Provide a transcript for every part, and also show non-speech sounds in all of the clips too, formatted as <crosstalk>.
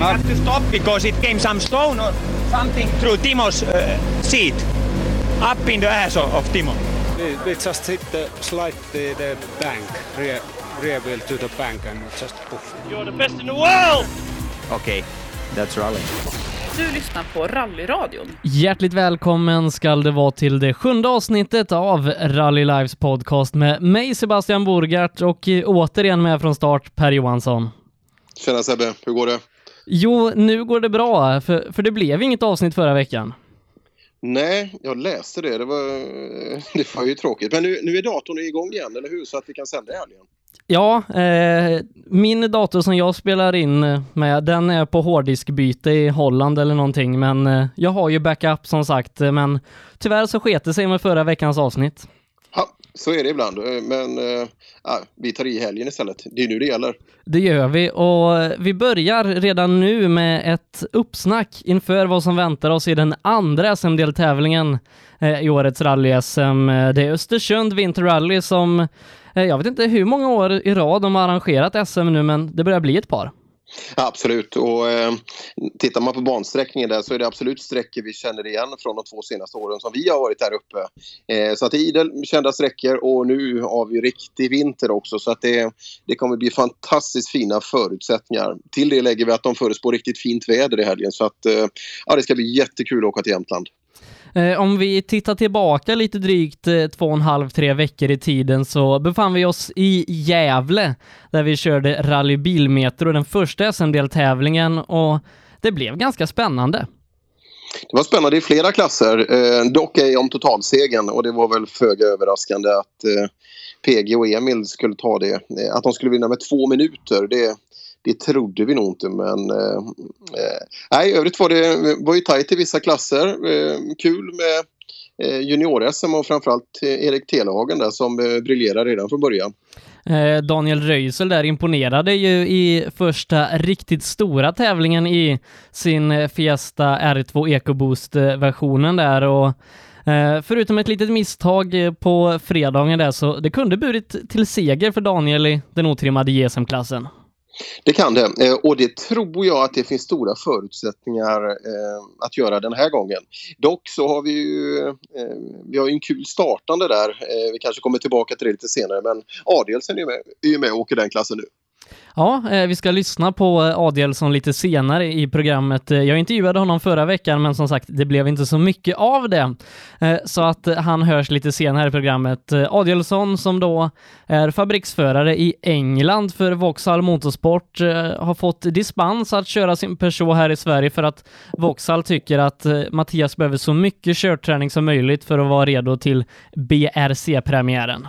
We had to stop because it came some stone or something through Timo's uh, seat, up in the ass of, of Timo. We, we just hit the slide the, the bank, rear, rear wheel to the bank and just poof. You're the best in the world! Okay, that's rally. Du lyssnar på Rallyradion. Hjärtligt välkommen skall det vara till det sjunde avsnittet av Rally Lives podcast med mig Sebastian Borgart och återigen med från start Per Johansson. Tjena Sebbe, hur går det? Jo, nu går det bra, för, för det blev inget avsnitt förra veckan. Nej, jag läste det. Det var, <laughs> det var ju tråkigt. Men nu, nu är datorn igång igen, eller hur? Så att vi kan sända i helgen. Ja, eh, min dator som jag spelar in med, den är på hårddiskbyte i Holland eller någonting, men eh, jag har ju backup som sagt, eh, men tyvärr så sket det sig med förra veckans avsnitt. Så är det ibland, eh, men äh, vi tar i helgen istället. Det är nu det gäller. Det gör vi och vi börjar redan nu med ett uppsnack inför vad som väntar oss i den andra SM-deltävlingen eh, i årets rally-SM. Det är Östersund Winter Rally som jag vet inte hur många år i rad de har arrangerat SM nu, men det börjar bli ett par. Absolut, och eh, tittar man på bansträckningen där så är det absolut sträckor vi känner igen från de två senaste åren som vi har varit där uppe. Eh, så att det är idel kända sträckor och nu har vi riktig vinter också så att det, det kommer bli fantastiskt fina förutsättningar. Till det lägger vi att de förutspår riktigt fint väder i helgen så att eh, ja, det ska bli jättekul att åka till Jämtland. Eh, om vi tittar tillbaka lite drygt eh, två och en halv, tre veckor i tiden så befann vi oss i Gävle där vi körde Rally Bilmetro, den första SM-deltävlingen och det blev ganska spännande. Det var spännande i flera klasser, eh, dock ej om totalsegen och det var väl föga överraskande att eh, PG och Emil skulle ta det. Eh, att de skulle vinna med två minuter, det, det trodde vi nog inte men eh, eh, nej, i övrigt var det var ju tajt i vissa klasser. Eh, kul med eh, junior-SM och framförallt eh, Erik Telehagen där som eh, briljerar redan från början. Eh, Daniel Röisel där imponerade ju i första riktigt stora tävlingen i sin eh, Fiesta R2 EcoBoost-versionen där och Förutom ett litet misstag på fredagen där så det kunde burit till seger för Daniel i den otrimmade JSM-klassen. Det kan det eh, och det tror jag att det finns stora förutsättningar eh, att göra den här gången. Dock så har vi ju eh, vi har en kul startande där. Vi kanske kommer tillbaka till det lite senare men Adielsen är med, är med och åker den klassen nu. Ja, eh, vi ska lyssna på eh, Adielsson lite senare i programmet. Eh, jag intervjuade honom förra veckan, men som sagt, det blev inte så mycket av det. Så att han hörs lite senare i programmet. Adielsson som då är fabriksförare i England för Vauxhall Motorsport har fått dispens att köra sin Peugeot här i Sverige för att Vauxhall tycker att Mattias behöver så mycket körträning som möjligt för att vara redo till BRC-premiären.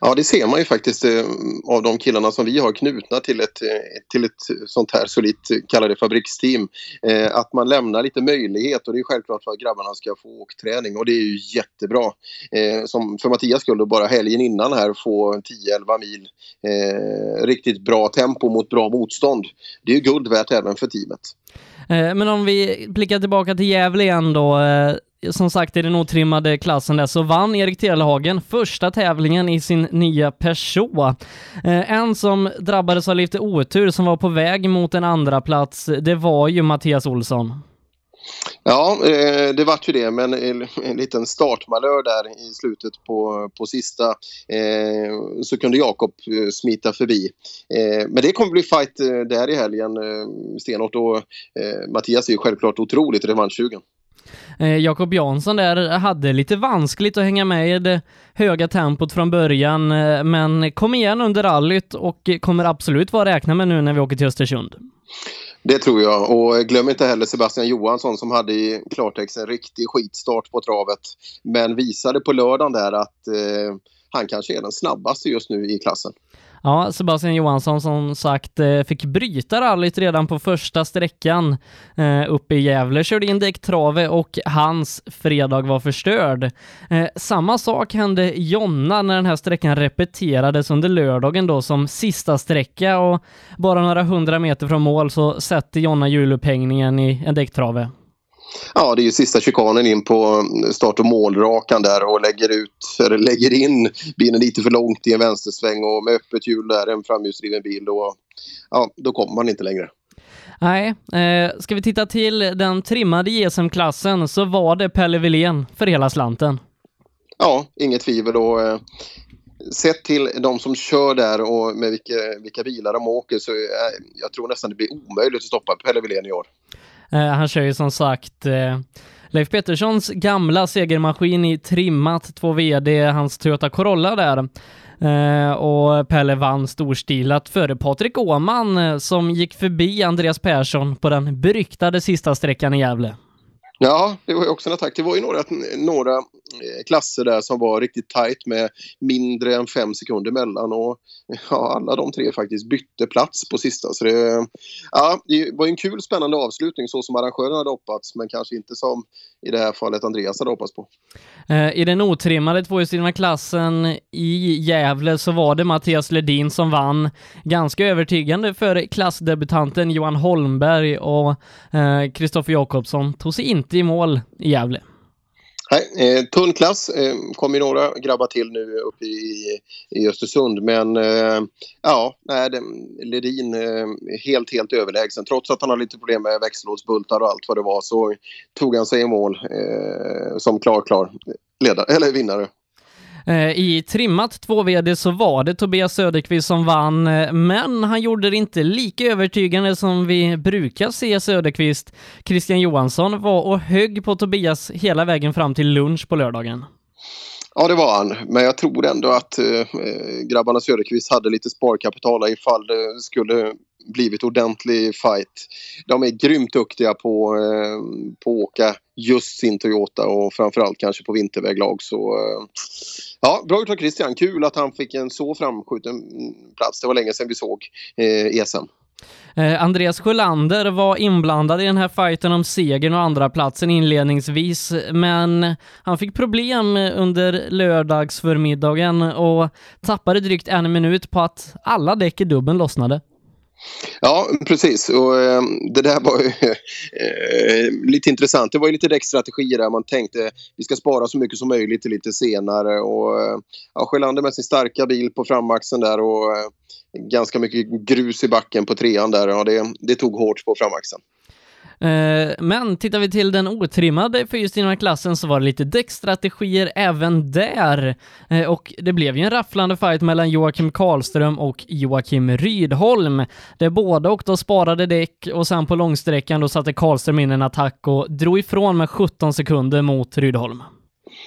Ja, det ser man ju faktiskt eh, av de killarna som vi har knutna till ett, eh, till ett sånt här solitt, eh, kallar det fabriksteam. Att man lämnar lite möjlighet och det är självklart för att grabbarna ska få åkträning och det är ju jättebra. Som för Mattias skulle bara helgen innan här få 10-11 mil riktigt bra tempo mot bra motstånd. Det är ju guld värt även för teamet. Men om vi blickar tillbaka till Gävle igen då som sagt i den otrimmade klassen där så vann Erik Telehagen första tävlingen i sin nya Peugeot. Eh, en som drabbades av lite otur som var på väg mot en andra plats det var ju Mattias Olsson. Ja, eh, det vart ju det, men en, en liten startmalör där i slutet på, på sista eh, så kunde Jakob eh, smita förbi. Eh, men det kommer bli fight eh, där i helgen eh, stenhårt och eh, Mattias är ju självklart otroligt revanschsugen. Eh, Jakob Jansson där hade lite vanskligt att hänga med i det höga tempot från början, eh, men kom igen under rallyt och kommer absolut vara att räkna med nu när vi åker till Östersund. Det tror jag och glöm inte heller Sebastian Johansson som hade i klartext en riktig skitstart på travet. Men visade på lördagen där att eh, han kanske är den snabbaste just nu i klassen. Ja, Sebastian Johansson som sagt eh, fick bryta rallyt redan på första sträckan eh, uppe i Gävle, körde in däcktrave och hans fredag var förstörd. Eh, samma sak hände Jonna när den här sträckan repeterades under lördagen då som sista sträcka och bara några hundra meter från mål så sätter Jonna hjulupphängningen i en däcktrave. Ja, det är ju sista chikanen in på start och målrakan där och lägger ut, eller lägger in bilen lite för långt i en vänstersväng och med öppet hjul där, en framhjulsdriven bil och ja, då kommer man inte längre. Nej, eh, ska vi titta till den trimmade JSM-klassen så var det Pelle Wilén för hela slanten. Ja, inget tvivel. Och, eh, sett till de som kör där och med vilka, vilka bilar de åker så eh, jag tror nästan det blir omöjligt att stoppa Pelle Wilén i år. Eh, han kör ju som sagt eh, Leif Petterssons gamla segermaskin i trimmat 2 VD, hans Toyota Corolla där. Eh, och Pelle vann storstilat före Patrik Åman eh, som gick förbi Andreas Persson på den beryktade sista sträckan i Gävle. Ja, det var ju också en attack. Det var ju några, några Eh, klasser där som var riktigt tajt med mindre än fem sekunder mellan och ja, alla de tre faktiskt bytte plats på sista. Så det, ja, det var en kul spännande avslutning så som arrangören hade hoppats men kanske inte som i det här fallet Andreas hade hoppats på. Eh, I den otrimmade tvåhjulsdrivna klassen i Gävle så var det Mattias Ledin som vann ganska övertygande för klassdebutanten Johan Holmberg och eh, Kristoffer eh, Jakobsson tog sig inte i mål i Gävle. Nej, eh, tunn klass. Eh, kommer några grabbar till nu uppe i, i Östersund. Men eh, ja, nej, det, Ledin eh, helt, helt överlägsen. Trots att han har lite problem med växellådsbultar och allt vad det var så tog han sig i mål eh, som klar, klar ledare, eller vinnare. Eh, I trimmat 2VD så var det Tobias Söderqvist som vann, eh, men han gjorde det inte lika övertygande som vi brukar se Söderqvist. Christian Johansson var och högg på Tobias hela vägen fram till lunch på lördagen. Ja, det var han. Men jag tror ändå att eh, eh grabbarna Söderqvist hade lite sparkapital ifall det skulle blivit ordentlig fight. De är grymt duktiga på, eh, på att åka just sin Toyota och framförallt kanske på vinterväglag. Så eh, ja, bra gjort av Christian. Kul att han fick en så framskjuten plats. Det var länge sedan vi såg eh, ESM. Eh, Andreas Sjölander var inblandad i den här fighten om segern och andra platsen inledningsvis, men han fick problem under lördagsförmiddagen och tappade drygt en minut på att alla däck i dubben lossnade. Ja, precis. Och, äh, det där var ju äh, <laughs> lite intressant. Det var ju lite däckstrategier där man tänkte vi ska spara så mycket som möjligt till lite senare. Och, äh, ja, Sjölander med sin starka bil på framaxeln där och eh, ganska mycket grus i backen på trean där. Ja, det, det tog hårt på framaxeln. Eh, men tittar vi till den otrimmade fyrhjulsdrivna klassen så var det lite däckstrategier även där. Eh, och det blev ju en rafflande fight mellan Joakim Karlström och Joakim Rydholm. Där båda och och sparade däck och sen på långsträckan då satte Karlström in en attack och drog ifrån med 17 sekunder mot Rydholm.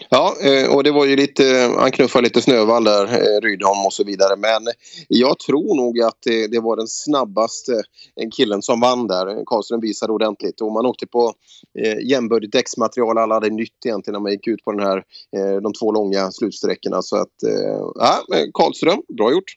Ja, eh, och det var ju lite, han knuffade lite snövall där, eh, Rydholm och så vidare. Men jag tror nog att det var den snabbaste eh, killen som vann där. Karlström visade ordentligt och man åkte på jämbördigt däcksmaterial. Alla hade nytt egentligen när man gick ut på den här, de två långa slutsträckorna. Så att, ja, Karlström, bra gjort.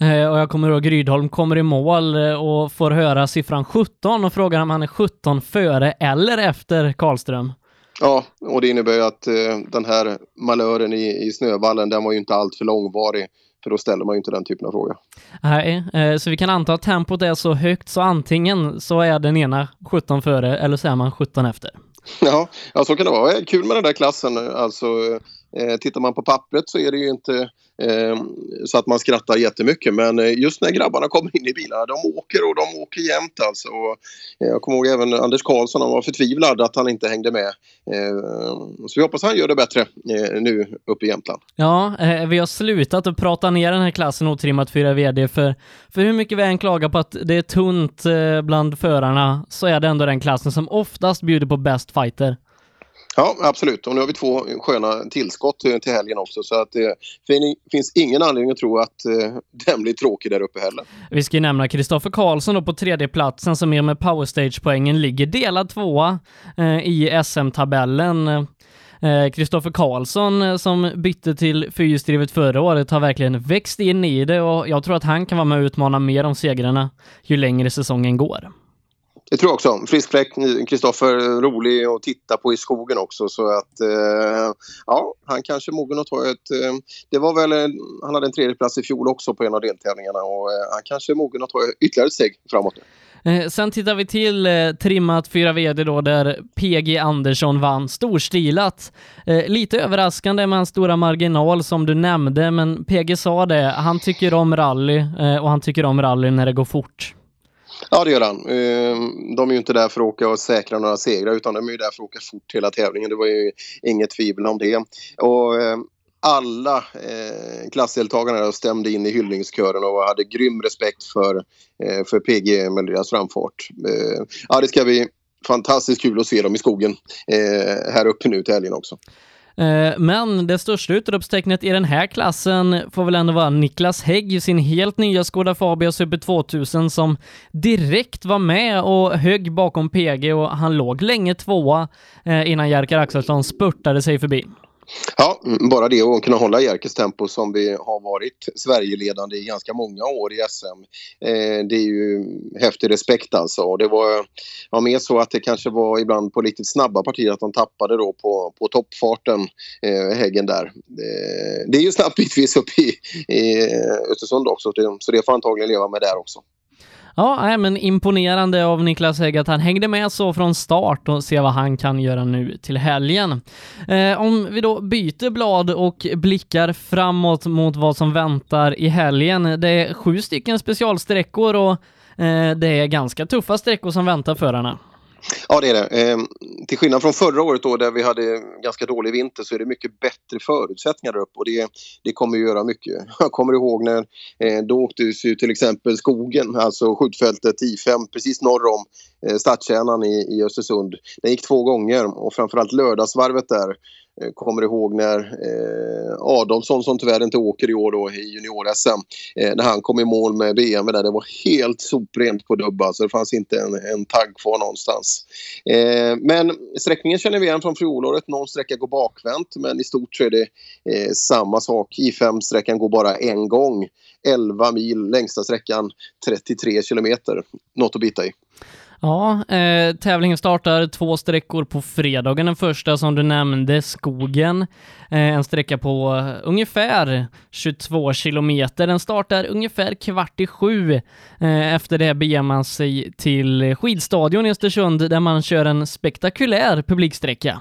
Och jag kommer ihåg Rydholm kommer i mål och får höra siffran 17 och frågar om han är 17 före eller efter Karlström. Ja, och det innebär ju att eh, den här malören i, i snövallen, den var ju inte alltför långvarig. För då ställer man ju inte den typen av fråga. Nej, eh, så vi kan anta att tempot är så högt så antingen så är den ena 17 före eller så är man 17 efter. Ja, ja så kan det vara. Kul med den där klassen. Alltså, eh, tittar man på pappret så är det ju inte eh, så att man skrattar jättemycket. Men eh, just när grabbarna kommer in i bilarna, de åker och de åker jämt alltså. Och, eh, jag kommer ihåg även Anders Karlsson, han var förtvivlad att han inte hängde med. Eh, så vi hoppas han gör det bättre eh, nu uppe i Jämtland. Ja, eh, vi har slutat att prata ner den här klassen otrimmat 4 VD för, för hur mycket vi än klagar på att det är tunt eh, bland förarna så är det ändå den klassen som oftast bjuder på bäst fighter. Ja, absolut. Och nu har vi två sköna tillskott eh, till helgen också. Så att eh, det finns ingen anledning att tro att eh, den blir tråkig där uppe heller. Vi ska ju nämna Kristoffer Karlsson då på tredje platsen som är med powerstage-poängen ligger delad tvåa i SM-tabellen. Kristoffer Karlsson som bytte till fyrhjulsdrivet förra året har verkligen växt in i det och jag tror att han kan vara med och utmana mer om segrarna ju längre säsongen går. Det tror jag också. Frisk fläkt, Kristoffer, rolig att titta på i skogen också. Så att eh, ja, han kanske är mogen att ta ett... Eh, det var väl, eh, han hade en tredje plats i fjol också på en av deltävlingarna och eh, han kanske är mogen att ta ytterligare ett steg framåt nu. Eh, sen tittar vi till eh, trimmat 4 VD då där PG Andersson vann storstilat. Eh, lite överraskande med hans stora marginal som du nämnde, men PG sa det, han tycker om rally eh, och han tycker om rally när det går fort. Ja, det gör han. Ehm, de är ju inte där för att åka och säkra några segrar utan de är ju där för att åka fort hela tävlingen. Det var ju inget tvivel om det. Och ehm, alla eh, klassdeltagarna stämde in i hyllningskören och hade grym respekt för, eh, för PG med deras framfart. Eh, ja, det ska bli fantastiskt kul att se dem i skogen eh, här uppe nu till helgen också. Eh, men det största utropstecknet i den här klassen får väl ändå vara Niklas Hägg i sin helt nya Skoda Fabia Super 2000 som direkt var med och högg bakom PG och han låg länge tvåa eh, innan Jerker Axelsson spurtade sig förbi. Ja, bara det att kunna hålla Jerkes tempo som vi har varit Sverigeledande i ganska många år i SM. Eh, det är ju häftig respekt alltså. Och det var ja, mer så att det kanske var ibland på riktigt snabba partier att de tappade då på, på toppfarten, eh, Häggen där. Eh, det är ju snabbt bitvis upp i, i Östersund också, så det får antagligen leva med där också. Ja, nej, men imponerande av Niklas Hägg att han hängde med så från start och se vad han kan göra nu till helgen. Eh, om vi då byter blad och blickar framåt mot vad som väntar i helgen. Det är sju stycken specialsträckor och eh, det är ganska tuffa sträckor som väntar förarna. Ja, det är det. Eh, till skillnad från förra året då där vi hade ganska dålig vinter så är det mycket bättre förutsättningar där uppe och det, det kommer att göra mycket. Jag kommer ihåg när eh, då åktes ju till exempel skogen, alltså skjutfältet I5 precis norr om eh, stadskärnan i, i Östersund. Den gick två gånger och framförallt lördagsvarvet där Eh, kommer ihåg när eh, Adolfsson som tyvärr inte åker i år då i junior-SM eh, när han kom i mål med BMW där det var helt soprent på dubb alltså det fanns inte en, en tagg kvar någonstans. Eh, men sträckningen känner vi igen från fjolåret. Någon sträcka går bakvänt men i stort så är det eh, samma sak. I5-sträckan går bara en gång. 11 mil, längsta sträckan 33 kilometer. Något att bita i. Ja, eh, tävlingen startar två sträckor på fredagen. Den första som du nämnde, skogen. Eh, en sträcka på ungefär 22 kilometer. Den startar ungefär kvart i sju. Eh, efter det beger man sig till skidstadion i Östersund där man kör en spektakulär publiksträcka.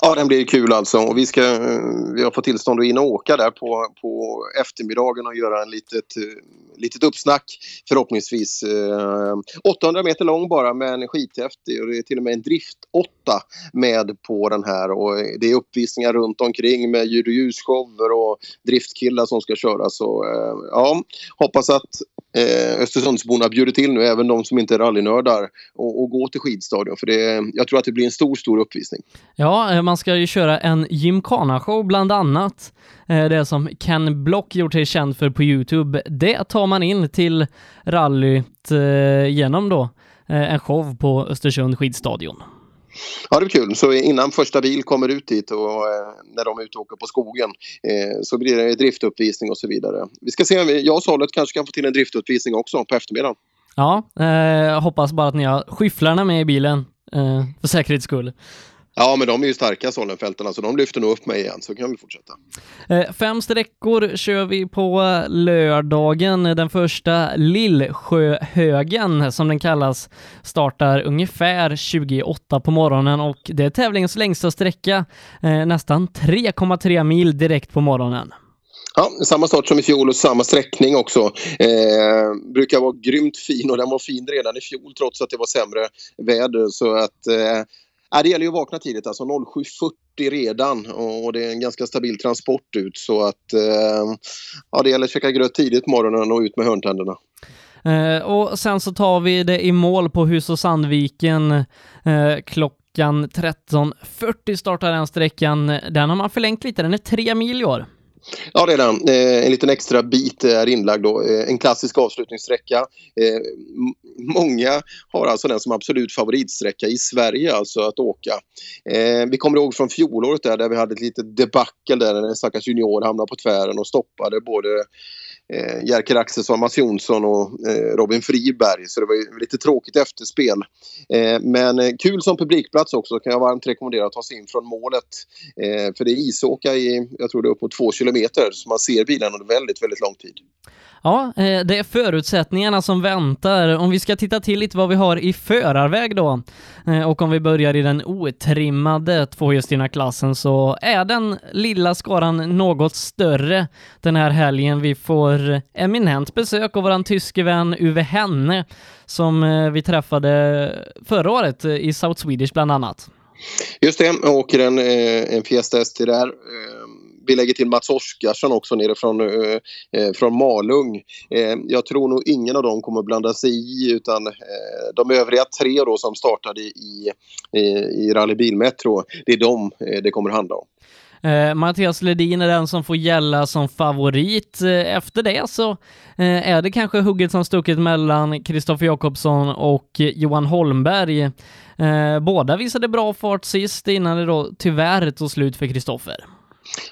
Ja, den blir kul alltså. Och vi, ska, vi har fått tillstånd att in och åka där på, på eftermiddagen och göra en litet, eh, litet uppsnack förhoppningsvis. Eh, 800 meter lång bara men skithäftig och det är till och med en drift 8 med på den här och det är uppvisningar runt omkring med ljud och ljusshower och driftkillar som ska köra så eh, ja, hoppas att eh, Östersundsborna bjuder till nu, även de som inte är rallynördar och, och gå till skidstadion för det, jag tror att det blir en stor, stor uppvisning. Ja, eh, man ska ju köra en gymkhana-show bland annat. Eh, Det som Ken Block gjort sig känd för på Youtube. Det tar man in till rallyt eh, genom då eh, en show på Östersund skidstadion. Ja, det blir kul. Så innan första bil kommer ut dit och eh, när de är ute och åker på skogen eh, så blir det driftuppvisning och så vidare. Vi ska se om jag och Sollet kanske kan få till en driftuppvisning också på eftermiddagen. Ja, eh, hoppas bara att ni har skyfflarna med i bilen eh, för säkerhets skull. Ja, men de är ju starka Sollenfältarna så de lyfter nog upp mig igen så kan vi fortsätta. Eh, Fem sträckor kör vi på lördagen. Den första Lillsjöhögen, som den kallas, startar ungefär 28 på morgonen och det är tävlingens längsta sträcka, eh, nästan 3,3 mil direkt på morgonen. Ja, samma start som i fjol och samma sträckning också. Eh, brukar vara grymt fin och den var fin redan i fjol trots att det var sämre väder. Så att, eh, ja, det gäller ju att vakna tidigt, alltså 07.40 redan och det är en ganska stabil transport ut. Så att eh, ja, det gäller att käka gröt tidigt på morgonen och ut med hörntänderna. Eh, och sen så tar vi det i mål på Hus och Sandviken eh, klockan 13.40 startar den sträckan. Den har man förlängt lite, den är tre mil i år. Ja, det är den. Eh, en liten extra bit är inlagd då. Eh, en klassisk avslutningssträcka. Eh, många har alltså den som absolut favoritsträcka i Sverige alltså att åka. Eh, vi kommer ihåg från fjolåret där, där vi hade ett litet debacle där en stackars junior hamnade på tvären och stoppade både eh, Jerker Axelsson, Mats Jonsson och eh, Robin Friberg. Så det var ju lite tråkigt efterspel. Eh, men eh, kul som publikplats också kan jag varmt rekommendera att ta sig in från målet. Eh, för det är isåka i, jag tror det är uppåt två kilometer så man ser bilen under väldigt, väldigt lång tid. Ja, eh, det är förutsättningarna som väntar. Om vi ska titta till lite vad vi har i förarväg då, eh, och om vi börjar i den otrimmade tvåhjulsdrivna klassen så är den lilla skaran något större den här helgen. Vi får för eminent besök av våran tyske vän Uwe Henne som eh, vi träffade eh, förra året eh, i South Swedish bland annat. Just det, jag åker en, en Fiesta ST där. Ehm, vi lägger till Mats Oskarsson också nere från, eh, från Malung. Eh, Jag tror nog ingen av dem kommer blanda sig i utan eh, de övriga tre då som startade i, i, i Rally Bilmetro, det är dem eh, det kommer handla om. Eh, Mattias Ledin är den som får gälla som favorit. Eh, efter det så eh, är det kanske hugget som stucket mellan Kristoffer Jakobsson och Johan Holmberg. Eh, båda visade bra fart sist innan det då tyvärr tog slut för Kristoffer.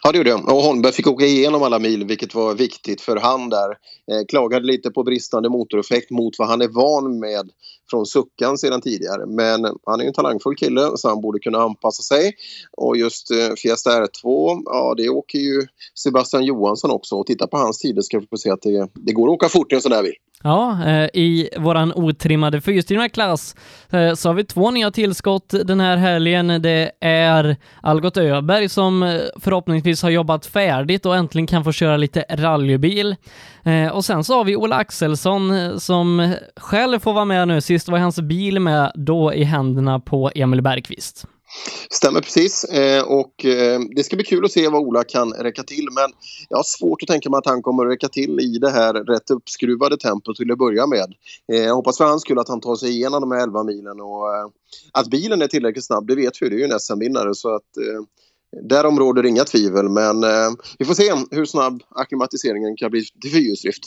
Ja, det gjorde jag. Och Holmberg fick åka igenom alla mil, vilket var viktigt för han där. Eh, klagade lite på bristande motoreffekt mot vad han är van med från Suckan sedan tidigare. Men han är ju en talangfull kille så han borde kunna anpassa sig. Och just eh, Fiesta R2, ja det åker ju Sebastian Johansson också. Och titta på hans tider ska vi få se att det, det går att åka fort i en sån där bil. Ja, eh, i våran otrimmade fyrstrimma klass eh, så har vi två nya tillskott den här helgen. Det är Algot Öberg som eh, förhoppningsvis har jobbat färdigt och äntligen kan få köra lite rallybil. Och sen så har vi Ola Axelsson som själv får vara med nu. Sist var hans bil med, då i händerna på Emil Bergqvist. Stämmer precis. Eh, och eh, det ska bli kul att se vad Ola kan räcka till. Men jag har svårt att tänka mig att han kommer att räcka till i det här rätt uppskruvade tempot till att börja med. Eh, jag hoppas för hans skull att han tar sig igenom de här 11 milen och eh, att bilen är tillräckligt snabb, det vet vi. Det är ju en SM-vinnare så att eh, därom råder inga tvivel. Men eh, vi får se hur snabb akklimatiseringen kan bli till fyrhjulsdrift.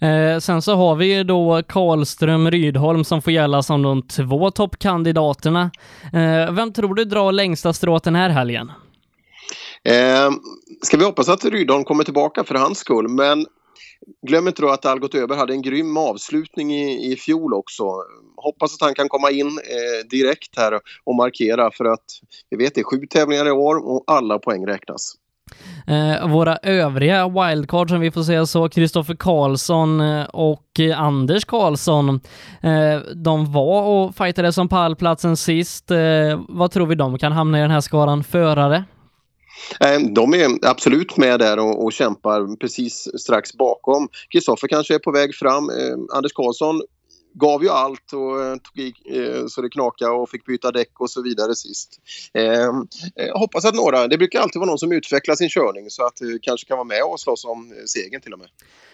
Eh, sen så har vi ju då Karlström Rydholm som får gälla som de två toppkandidaterna. Eh, vem tror du drar längsta strået den här helgen? Eh, ska vi hoppas att Rydholm kommer tillbaka för hans skull. Men glöm inte då att Algot Öberg hade en grym avslutning i, i fjol också. Hoppas att han kan komma in eh, direkt här och markera för att vi vet det är sju tävlingar i år och alla poäng räknas. Eh, våra övriga wildcard som vi får säga så, Kristoffer Karlsson eh, och Anders Karlsson, eh, de var och fightade som pallplatsen sist. Eh, vad tror vi de kan hamna i den här skaran förare? Eh, de är absolut med där och, och kämpar precis strax bakom. Kristoffer kanske är på väg fram. Eh, Anders Karlsson gav ju allt och eh, tog i eh, så det knakade och fick byta däck och så vidare sist. Ehm, eh, hoppas att några, det brukar alltid vara någon som utvecklar sin körning så att du kanske kan vara med och slåss om eh, segern till och med.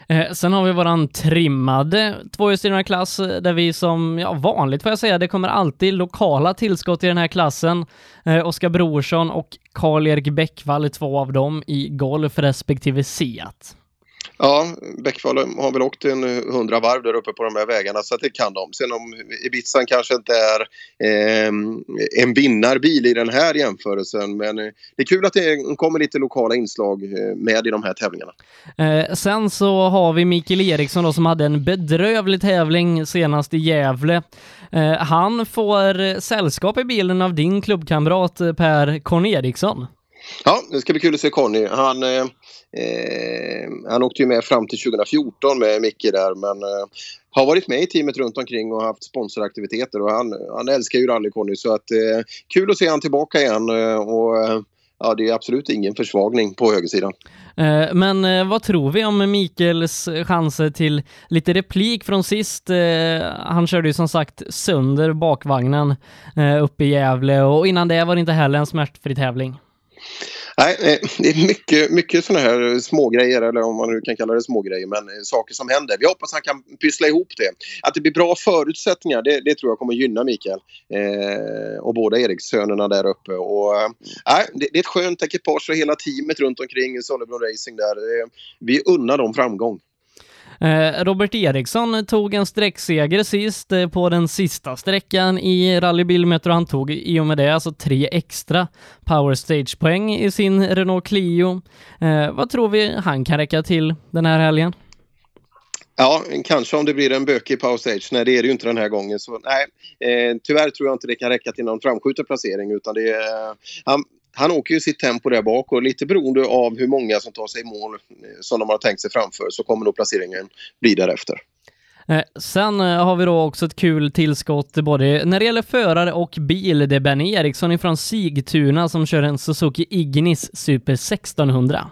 Eh, sen har vi våran trimmade tvåhjulsdrivna klass eh, där vi som, ja vanligt får jag säga, det kommer alltid lokala tillskott i den här klassen. Eh, Oskar Brorsson och Karl-Erik Bäckvall är två av dem i Golf respektive Seat. Ja, Bäckvall har väl åkt en hundra varv där uppe på de här vägarna så att det kan de. Sen om Ibizan kanske inte är eh, en vinnarbil i den här jämförelsen men eh, det är kul att det kommer lite lokala inslag eh, med i de här tävlingarna. Eh, sen så har vi Mikael Eriksson då som hade en bedrövlig tävling senast i Gävle. Eh, han får eh, sällskap i bilen av din klubbkamrat eh, Per Korn Eriksson. Ja, det ska bli kul att se Conny. Han, eh, eh han åkte ju med fram till 2014 med Micke där men eh, har varit med i teamet runt omkring och haft sponsoraktiviteter och han, han älskar ju rally Conny så att eh, kul att se han tillbaka igen eh, och eh, ja, det är absolut ingen försvagning på högersidan. Eh, Men eh, vad tror vi om Mikaels chanser till lite replik från sist? Eh, Han körde ju som sagt sönder bakvagnen eh, uppe i Gävle och innan det var det inte heller en smärtfri tävling. Nej, eh, det är mycket, mycket sådana här smågrejer, eller om man nu kan kalla det smågrejer, men eh, saker som händer. Vi hoppas han kan pyssla ihop det. Att det blir bra förutsättningar, det, det tror jag kommer gynna Mikael. Eh, och båda Erikssönerna där uppe. Och, eh, det, det är ett skönt ekipage och hela teamet runt omkring Sollebrunn Racing där. Eh, vi unnar dem framgång. Eh, Robert Eriksson tog en sträckseger sist eh, på den sista sträckan i Rally och Han tog i och med det alltså tre extra Power Stage-poäng i sin Renault Clio. Eh, vad tror vi han kan räcka till den här helgen? Ja, kanske om det blir en bökig power stage. Nej, det är det ju inte den här gången. Så, nej, eh, tyvärr tror jag inte det kan räcka till någon framskjuten placering. Utan det är, han, han åker ju sitt tempo där bak och lite beroende av hur många som tar sig i mål eh, som de har tänkt sig framför så kommer nog placeringen bli därefter. Eh, Sen eh, har vi då också ett kul tillskott både när det gäller förare och bil. Det är Benny Eriksson ifrån Sigtuna som kör en Suzuki Ignis Super 1600.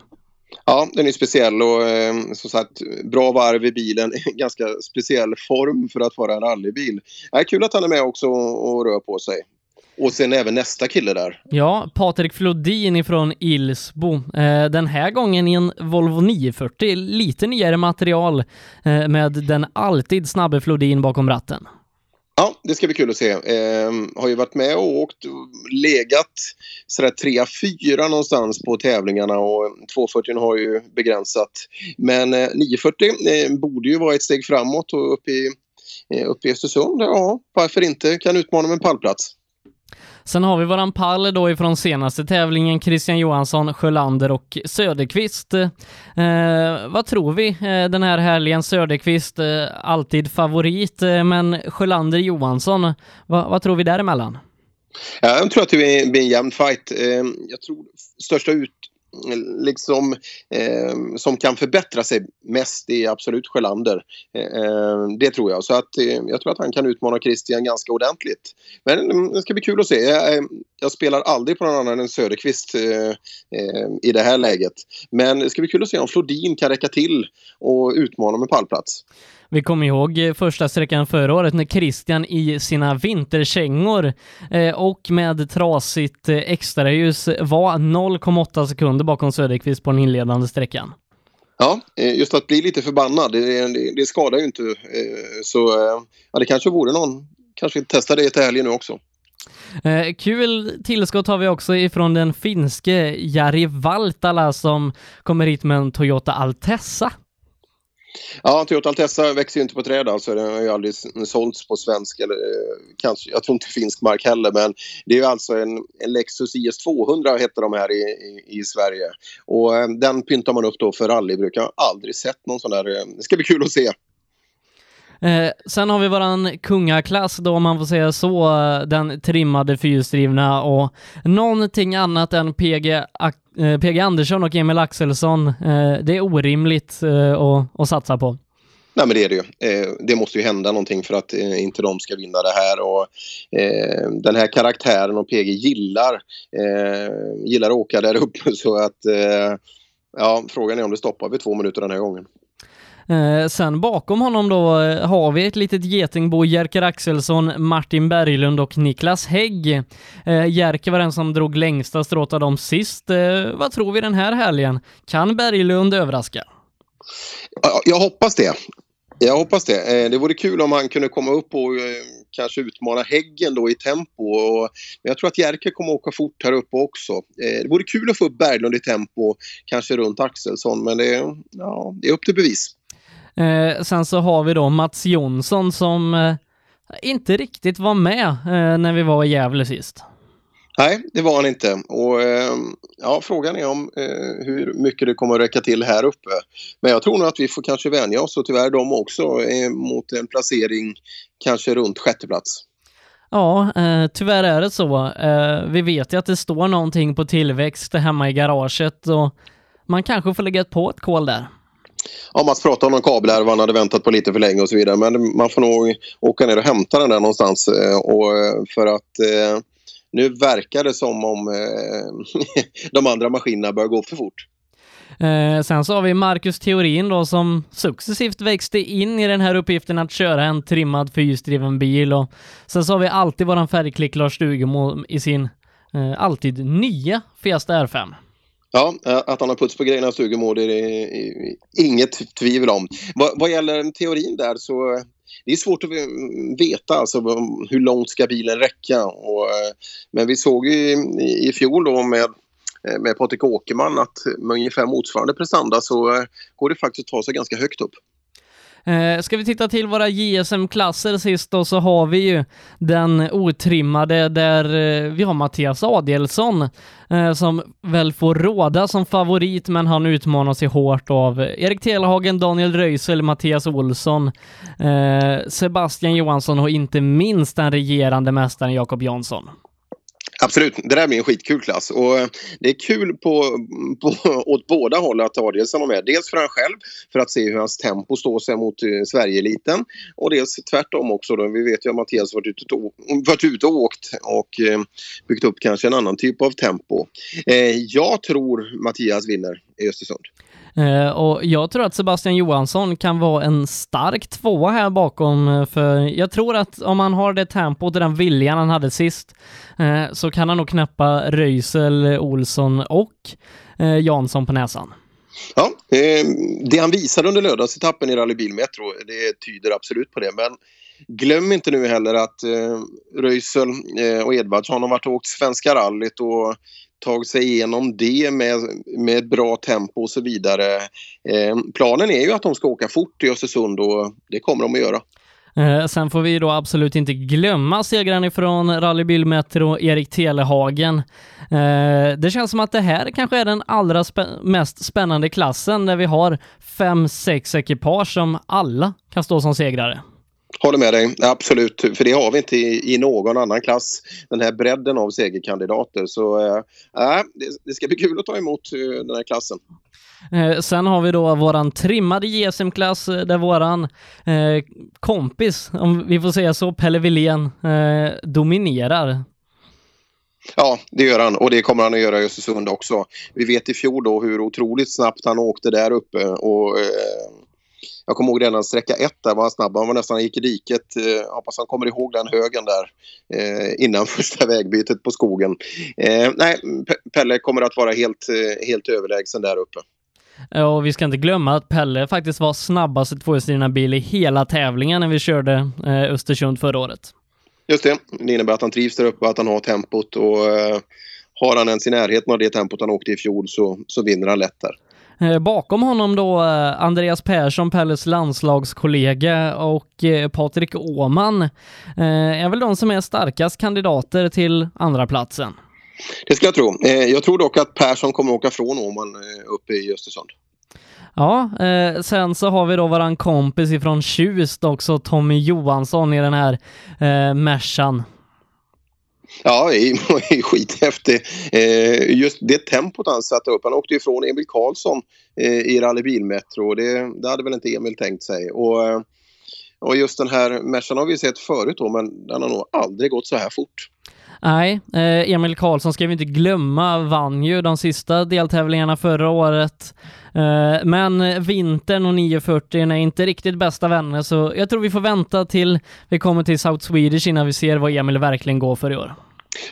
Ja, den är speciell och eh, som sagt bra varv i bilen. <laughs> Ganska speciell form för att vara en rallybil. Ja, kul att han är med också och rör på sig. Och sen även nästa kille där. Ja, Patrik Flodin ifrån Ilsbo. Eh, den här gången i en Volvo 940, lite nyare material eh, med den alltid snabbe Flodin bakom ratten. Ja, det ska bli kul att se. Eh, har ju varit med och åkt legat sådär 3-4 någonstans på tävlingarna och 240 har ju begränsat. Men eh, 940 eh, borde ju vara ett steg framåt och uppe i, eh, upp i Östersund, ja varför inte, kan utmana med en pallplats. Sen har vi våran pall då ifrån senaste tävlingen, Christian Johansson, Sjölander och Söderqvist. Eh, vad tror vi eh, den här helgen? Söderqvist eh, alltid favorit, eh, men Sjölander Johansson, vad, vad tror vi däremellan? Ja, jag tror att det blir en jämn fight. Eh, jag tror största ut, liksom, eh, som kan förbättra sig mest är absolut Sjölander. Eh, eh, det tror jag. Så att, eh, jag tror att han kan utmana Christian ganska ordentligt. Men mm, det ska bli kul att se. Eh, jag, spelar aldrig på någon annan än Söderqvist eh, eh, i det här läget. Men det ska bli kul att se om Flodin kan räcka till och utmana med pallplats. Vi kommer ihåg första sträckan förra året när Christian i sina vinterkängor eh, och med trasigt eh, extraljus var 0,8 sekunder bakom Söderqvist på den inledande sträckan. Ja, just att bli lite förbannad, det, det, det skadar ju inte. Så ja, det kanske vore någon, kanske testa det till helgen nu också. Eh, kul tillskott har vi också ifrån den finske Jari Valtala som kommer hit med en Toyota Altessa. Ja, Toyota Altessa växer ju inte på träd alltså. Den har ju aldrig sålts på svensk eller eh, kanske, jag tror inte finsk mark heller. Men det är ju alltså en, en Lexus IS 200 heter de här i, i, i Sverige. Och eh, den pyntar man upp då för rally. brukar aldrig sett någon sån där. Eh, det ska bli kul att se. Eh, sen har vi våran kungaklass då, om man får säga så, eh, den trimmade fyrhjulsdrivna och någonting annat än PG, eh, PG Andersson och Emil Axelsson. Eh, det är orimligt eh, att, att satsa på. Nej men det är det ju. Eh, det måste ju hända någonting för att eh, inte de ska vinna det här. Och, eh, den här karaktären och PG gillar, eh, gillar att åka där uppe <laughs> så att eh, ja, frågan är om det stoppar vid två minuter den här gången. Eh, sen bakom honom då eh, har vi ett litet getingbo, Jerker Axelsson, Martin Berglund och Niklas Hägg. Eh, Jerker var den som drog längsta strået av dem sist. Eh, vad tror vi den här helgen? Kan Berglund överraska? Jag hoppas det. Jag hoppas det. Eh, det vore kul om han kunde komma upp och eh, kanske utmana Häggen då i tempo. Men jag tror att Jerker kommer åka fort här uppe också. Det vore kul att få upp Berglund i tempo, kanske runt Axelsson, men det, ja, det är upp till bevis. Eh, sen så har vi då Mats Jonsson som eh, inte riktigt var med eh, när vi var i Gävle sist. Nej, det var han inte. Och eh, ja, frågan är om eh, hur mycket det kommer att räcka till här uppe. Men jag tror nog att vi får kanske vänja oss och tyvärr de också mot en placering kanske runt sjätte plats. Ja, eh, tyvärr är det så. Eh, vi vet ju att det står någonting på tillväxt hemma i garaget och man kanske får lägga på ett kol där. Ja, Mats pratade om någon kabelärva han hade väntat på lite för länge och så vidare. Men man får nog åka ner och hämta den där någonstans. Eh, och eh, för att eh, nu verkar det som om eh, <laughs> de andra maskinerna börjar gå för fort. Eh, sen så har vi Marcus Theorin då som successivt växte in i den här uppgiften att köra en trimmad fyrhjulsdriven bil och sen så har vi alltid våran färgklick Lars Stugemo i sin eh, alltid nya Fiesta R5. Ja, eh, att han har puts på grejerna Stugemo det är det inget tvivel om. Vad, vad gäller teorin där så eh, det är svårt att veta alltså, hur långt ska bilen räcka. Och, eh, men vi såg ju i, i fjol då med med Patrik Åkerman att med ungefär motsvarande prestanda så går det faktiskt att ta sig ganska högt upp. Eh, ska vi titta till våra JSM-klasser sist då så har vi ju den otrimmade där eh, vi har Mattias Adielsson eh, som väl får råda som favorit men han utmanar sig hårt av Erik Telhagen, Daniel Röisel, Mattias Olsson, eh, Sebastian Johansson och inte minst den regerande mästaren Jakob Jansson. Absolut, det där blir en skitkul klass och eh, det är kul på, på, <laughs> åt båda håll att Adielsson var med. Dels för han själv, för att se hur hans tempo står sig mot eh, Sverigeeliten och dels tvärtom också. Då. Vi vet ju att Mattias varit ute varit ute och åkt och eh, byggt upp kanske en annan typ av tempo. Eh, jag tror Mattias vinner i Östersund. Eh, och jag tror att Sebastian Johansson kan vara en stark tvåa här bakom, eh, för jag tror att om han har det tempot och den viljan han hade sist, eh, så kan han nog knäppa Röisel, Olsson och Jansson på näsan. Ja, det han visade under lördagsetappen i Rally Bilmetro, det tyder absolut på det. Men glöm inte nu heller att eh, Röisel och Edvardsson har varit och åkt Svenska rallyt och tagit sig igenom det med, med bra tempo och så vidare. Eh, planen är ju att de ska åka fort i Östersund och det kommer de att göra. Eh, sen får vi då absolut inte glömma segraren ifrån Rally Metro, Erik Telehagen. Eh, det känns som att det här kanske är den allra spä mest spännande klassen där vi har fem, sex ekipage som alla kan stå som segrare. Håller med dig, absolut. För det har vi inte i, i någon annan klass. Den här bredden av segerkandidater. Så äh, det, det ska bli kul att ta emot uh, den här klassen. Eh, sen har vi då våran trimmade JSM-klass eh, där våran eh, kompis, om vi får säga så, Pelle Wilén, eh, dominerar. Ja, det gör han och det kommer han att göra i Östersund också. Vi vet i fjol då hur otroligt snabbt han åkte där uppe och eh, jag kommer ihåg redan sträcka ett där var han snabb. Han var nästan gick i diket. Eh, hoppas han kommer ihåg den högen där eh, innan <laughs> första vägbytet på skogen. Eh, nej, Pelle kommer att vara helt, eh, helt överlägsen där uppe. Och vi ska inte glömma att Pelle faktiskt var snabbaste tvåhjulsdrivna bil i hela tävlingen när vi körde eh, Östersund förra året. Just det. Det innebär att han trivs där uppe, att han har tempot och eh, har han ens i närheten av det tempot han åkte i fjol så, så vinner han lätt där. Eh, bakom honom då eh, Andreas Persson, Pelles landslagskollega och eh, Patrik Åman är väl de som är starkast kandidater till andra platsen. Det ska jag tro. Jag tror dock att Persson kommer åka från Åman uppe i Östersund. Ja, eh, sen så har vi då våran kompis ifrån Tjust också, Tommy Johansson i den här eh, Mercan. Ja, är <laughs> skithäftig. Eh, just det tempot han satte upp. Han åkte ifrån Emil Karlsson eh, i rallybilmetro. Det, det hade väl inte Emil tänkt sig. Och, eh, och just den här Mercan har vi sett förut då, men den har nog aldrig gått så här fort. Nej, eh, Emil Karlsson ska vi inte glömma vann ju de sista deltävlingarna förra året. Eh, men vintern och 940 är inte riktigt bästa vänner så jag tror vi får vänta till vi kommer till South Swedish innan vi ser vad Emil verkligen går för i år.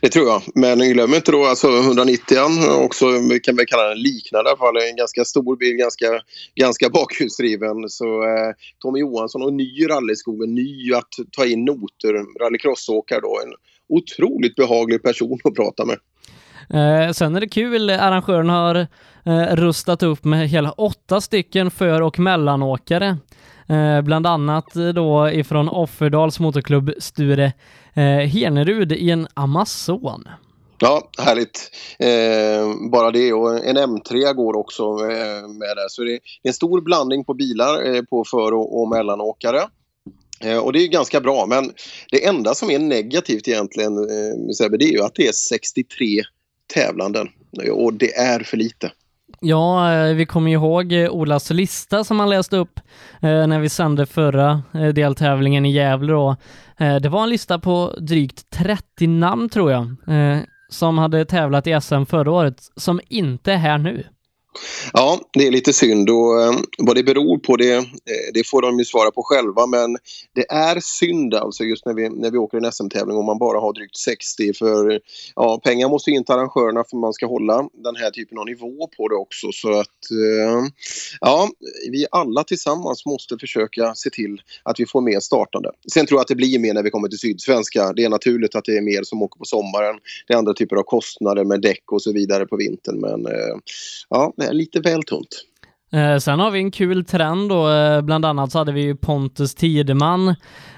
Det tror jag. Men glöm inte då alltså 190 också, vi kan väl kalla den liknande i alla fall. En ganska stor bil, ganska, ganska bakhjulsdriven. Så eh, Tommy Johansson och ny rallyskog, ny att ta in noter, rallycrossåkare då. En otroligt behaglig person att prata med. Eh, sen är det kul, arrangören har eh, rustat upp med hela åtta stycken för och mellanåkare. Eh, bland annat då ifrån Offerdals motorklubb Sture eh, Henerud i en Amazon. Ja, härligt. Eh, bara det och en M3 går också eh, med där. Så det är en stor blandning på bilar eh, på för och, och mellanåkare. Eh, och det är ganska bra men det enda som är negativt egentligen eh, Sebbe, det är ju att det är 63 tävlanden och det är för lite. Ja, eh, vi kommer ihåg Olas lista som han läste upp när vi sände förra deltävlingen i Gävle då. Det var en lista på drygt 30 namn tror jag, som hade tävlat i SM förra året, som inte är här nu. Ja, det är lite synd och eh, vad det beror på det, eh, det får de ju svara på själva men det är synd alltså just när vi, när vi åker en SM-tävling om man bara har drygt 60 för ja, pengar måste in till arrangörerna för man ska hålla den här typen av nivå på det också så att eh, ja, vi alla tillsammans måste försöka se till att vi får mer startande. Sen tror jag att det blir mer när vi kommer till Sydsvenska. Det är naturligt att det är mer som åker på sommaren. Det är andra typer av kostnader med däck och så vidare på vintern men ja, är lite väl tunt. Eh, sen har vi en kul trend då, eh, bland annat så hade vi Pontus Tideman,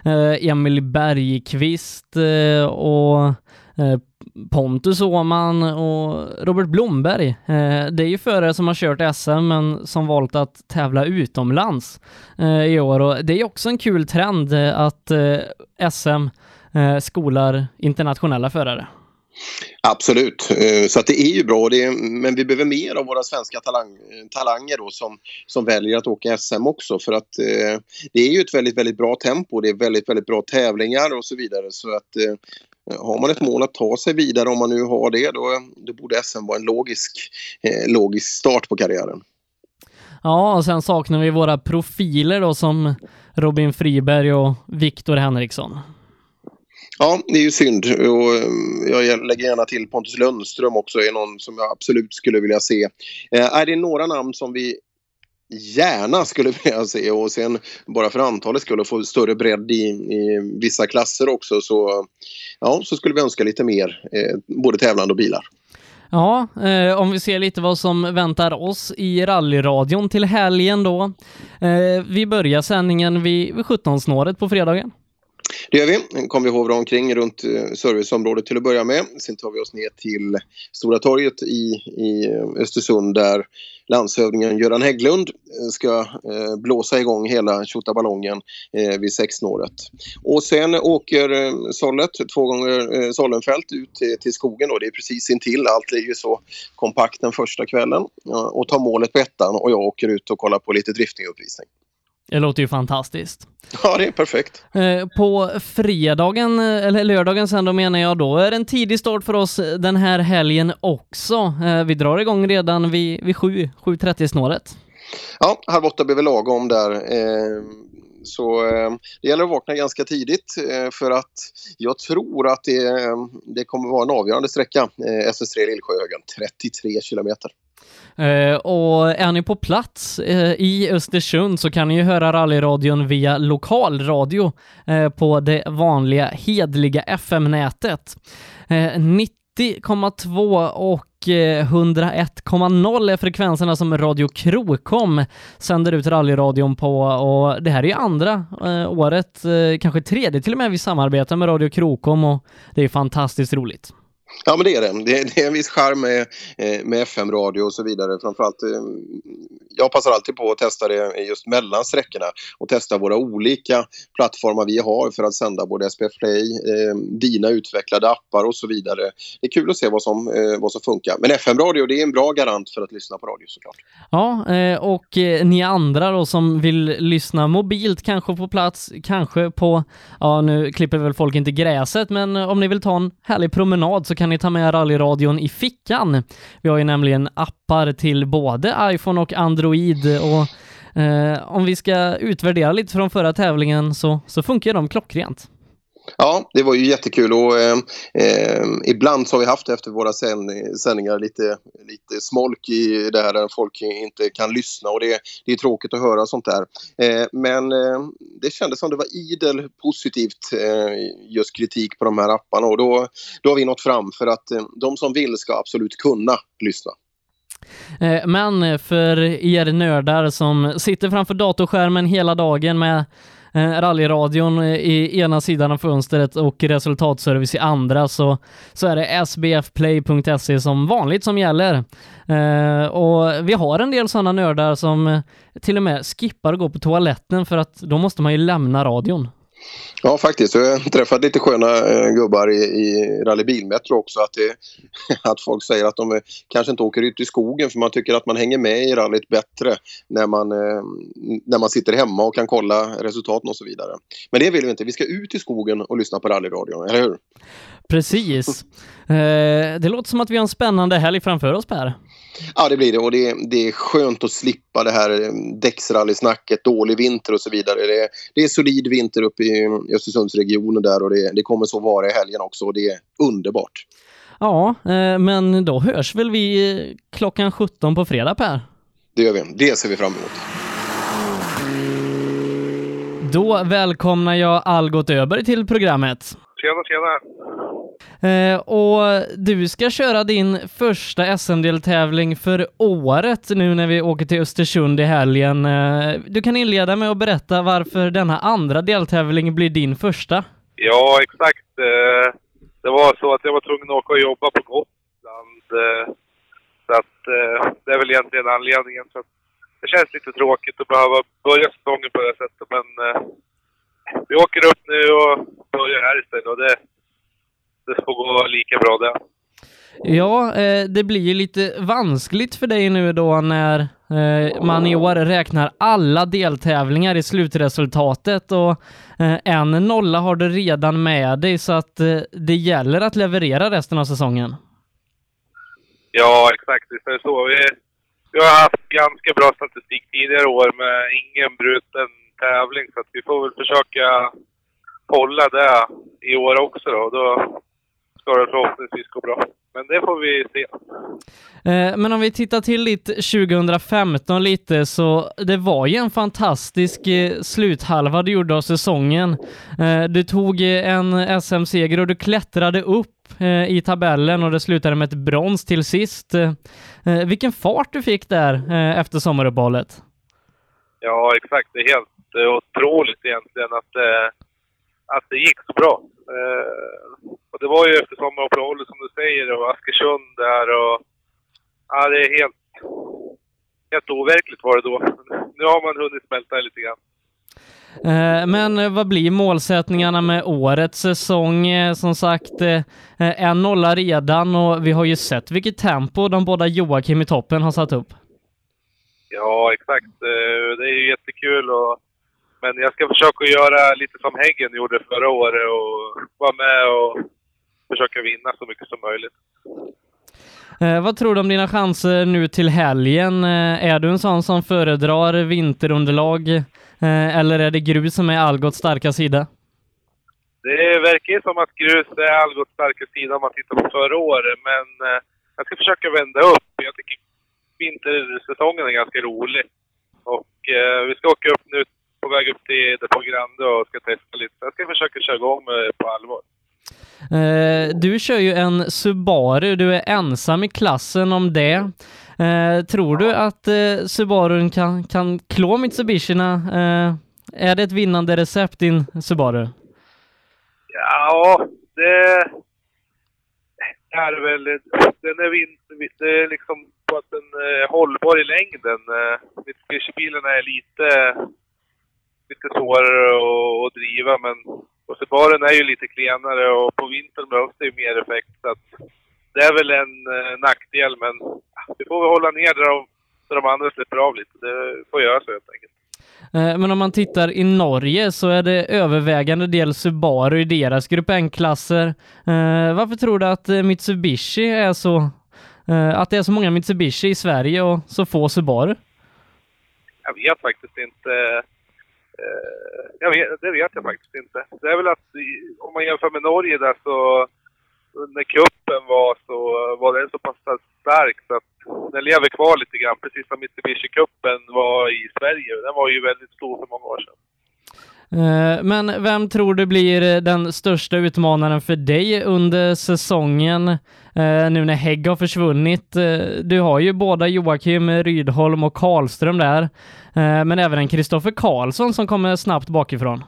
eh, Emil Bergqvist eh, och eh, Pontus Åman och Robert Blomberg. Eh, det är ju förare som har kört SM men som valt att tävla utomlands eh, i år och det är också en kul trend eh, att SM skolar internationella förare. Absolut, eh, så att det är ju bra. Det men vi behöver mer av våra svenska talang, talanger då, som, som väljer att åka SM också. För att eh, det är ju ett väldigt, väldigt bra tempo. Det är väldigt, väldigt bra tävlingar och så vidare. Så att eh, har man ett mål att ta sig vidare, om man nu har det, då, då borde SM vara en logisk, eh, logisk start på karriären. Ja, och sen saknar vi våra profiler då som Robin Friberg och Viktor Henriksson. Ja, det är ju synd. Och ehm, jag lägger gärna till Pontus Lundström också, är någon som jag absolut skulle vilja se. Eh, är det några namn som vi gärna skulle <laughs> vilja se och sen bara för antalet skulle få större bredd i, i vissa klasser också så, ja, så skulle vi önska lite mer, eh, både tävlande och bilar. Ja, eh, om vi ser lite vad som väntar oss i rallyradion till helgen då. Eh, vi börjar sändningen vid, vid 17-snåret på fredagen. Det gör vi. kommer vi hovra omkring runt eh, serviceområdet till att börja med. Sen tar vi oss ner till Stora torget i, i eh, Östersund där landshövdingen Göran Hägglund eh, ska eh, blåsa igång hela tjottaballongen eh, vid sexsnåret. Och sen åker eh, Sollet, två gånger eh, Sollenfält ut till, till skogen och det är precis intill. Allt ligger så kompakt den första kvällen och tar målet på ettan och jag åker ut och kollar på lite driftinguppvisning. Det låter ju fantastiskt. Ja, det är perfekt. Eh, på fredagen, eh, eller lördagen sen då menar jag då, är det en tidig start för oss den här helgen också. Eh, vi drar igång redan vid, vid 7, 7.30 snåret. Ja, halv åtta blir väl lagom där. Så det gäller att vakna ganska tidigt för att jag tror att det, det kommer vara en avgörande sträcka, SS3 Lillsjöhögen, 33 kilometer. Uh, och är ni på plats uh, i Östersund så kan ni ju höra rallyradion via lokalradio uh, på det vanliga hedliga FM-nätet. 90,2 och 101,0 är frekvenserna som Radio Krokom sänder ut rallyradion på och det här är ju andra året, kanske tredje till och med vi samarbetar med Radio Krokom och det är fantastiskt roligt. Ja men det är det. Det, är en viss charm med, eh, med FM-radio och så vidare. Framförallt, eh, jag passar alltid på att testa det just mellan sträckorna och testa våra olika plattformar vi har för att sända både SPF Play, eh, dina utvecklade appar och så vidare. Det är kul att se vad som, eh, vad som funkar. Men FM-radio det är en bra garant för att lyssna på radio såklart. Ja, och ni andra då som vill lyssna mobilt, kanske på plats, kanske på, ja nu klipper väl folk inte gräset, men om ni vill ta en härlig promenad så kan ni ta med rallyradion i fickan. Vi har ju nämligen appar till både iPhone och Android och eh, om vi ska utvärdera lite från förra tävlingen så, så funkar de klockrent. Ja, det var ju jättekul och eh, eh, ibland så har vi haft efter våra sändningar lite, lite smolk i det här där folk inte kan lyssna och det, det är tråkigt att höra sånt där. Eh, men eh, det kändes som det var idel positivt eh, just kritik på de här apparna och då, då har vi nått fram för att eh, de som vill ska absolut kunna lyssna. Eh, men för er nördar som sitter framför datorskärmen hela dagen med Eh, rallyradion eh, i ena sidan av fönstret och resultatservice i andra så, så är det sbfplay.se som vanligt som gäller. Eh, och vi har en del sådana nördar som till och med skippar att gå på toaletten för att då måste man ju lämna radion. Ja, faktiskt. Jag har träffat lite sköna eh, gubbar i, i rallybilmetro också. Att, det, <laughs> att folk säger att de eh, kanske inte åker ut i skogen för man tycker att man hänger med i rallyt bättre när man, eh, när man sitter hemma och kan kolla resultaten och så vidare. Men det vill vi inte. Vi ska ut i skogen och lyssna på rallyradion, eller hur? Precis. Det låter som att vi har en spännande helg framför oss, Per. Ja, det blir det. Och det, det är skönt att slippa det här eh, däcksrallysnacket, dålig vinter och så vidare. Det, det är solid vinter uppe i Östersundsregionen där och det, det kommer så vara i helgen också och det är underbart. Ja, eh, men då hörs väl vi klockan 17 på fredag, Per? Det gör vi. Det ser vi fram emot. Då välkomnar jag Algot Öberg till programmet. Tjena, tjena. Eh, och du ska köra din första SM-deltävling för året nu när vi åker till Östersund i helgen. Eh, du kan inleda med att berätta varför denna andra deltävling blir din första. Ja, exakt. Eh, det var så att jag var tvungen att åka och jobba på Gotland. Eh, så att eh, det är väl egentligen anledningen. Så det känns lite tråkigt att behöva börja säsongen på det sättet, men eh, vi åker upp nu och börjar här istället och det, det får gå lika bra det. Ja, eh, det blir ju lite vanskligt för dig nu då när eh, man i år räknar alla deltävlingar i slutresultatet och eh, en nolla har du redan med dig så att det gäller att leverera resten av säsongen. Ja, exakt. Det är så. Vi, vi har haft ganska bra statistik tidigare år med ingen bruten tävling. Så att vi får väl försöka hålla det i år också då. Då ska det förhoppningsvis gå bra. Men det får vi se. Eh, Men om vi tittar till ditt 2015 lite så det var ju en fantastisk eh, sluthalva du gjorde av säsongen. Eh, Du tog en SM-seger och du klättrade upp i tabellen och det slutade med ett brons till sist. Vilken fart du fick där efter sommaruppehållet. Ja, exakt. Det är helt otroligt egentligen att, att det gick så bra. Eh, och det var ju efter sommaruppehållet som du säger och Askersund där och... Ja, det är helt... Helt overkligt var det då. Nu har man hunnit smälta det lite grann. Eh, Men vad blir målsättningarna med årets säsong? Eh, Som sagt, en nolla redan och vi har ju sett vilket tempo de båda Joakim i toppen har satt upp. Ja, exakt. Det är ju jättekul och... Men jag ska försöka göra lite som Häggen gjorde förra året och vara med och försöka vinna så mycket som möjligt. Eh, vad tror du om dina chanser nu till helgen? Eh, är du en sån som föredrar vinterunderlag eh, eller är det grus som är Algots starka sida? Det verkar ju som att grus är Algots starka sida om man tittar på förra året, men eh, jag ska försöka vända upp. Jag tycker vintersäsongen är ganska rolig. Och eh, vi ska åka upp nu på väg upp till Depå Grande och ska testa lite. Jag ska försöka köra igång med på allvar. Eh, du kör ju en Subaru, du är ensam i klassen om det. Eh, tror du att eh, Subarun kan, kan klå Mitsubishierna? Eh, är det ett vinnande recept din Subaru? Ja, det är väl... Den är, vin, det är liksom på att den är hållbar i längden. Eh, Mitsubishi-bilarna är lite, lite svårare att, att driva, men och Subarun är ju lite klenare och på vintern behövs det ju mer effekt. Så att det är väl en eh, nackdel, men vi får väl hålla ner där de, där de andra släpper av lite. Det får göra så helt enkelt. Eh, Men om man tittar i Norge så är det övervägande del Subaru i deras grupp N-klasser. Eh, Varför tror du att eh, Mitsubishi är så, att det är så många Mitsubishi i Sverige och så få Subaru? Jag vet faktiskt inte. Eh, jag vet, det vet jag faktiskt inte. Det är väl att om man jämför med Norge där så när kuppen var så var den så pass stark så att den lever kvar lite grann. Precis som Mitsubishi-cupen var i Sverige. Den var ju väldigt stor för många år sedan. Eh, Men vem tror du blir eh, den största utmanaren för dig under säsongen eh, nu när Hägg har försvunnit? Du har ju båda Joakim Rydholm och Karlström där, men även en Kristoffer Karlsson som kommer snabbt bakifrån.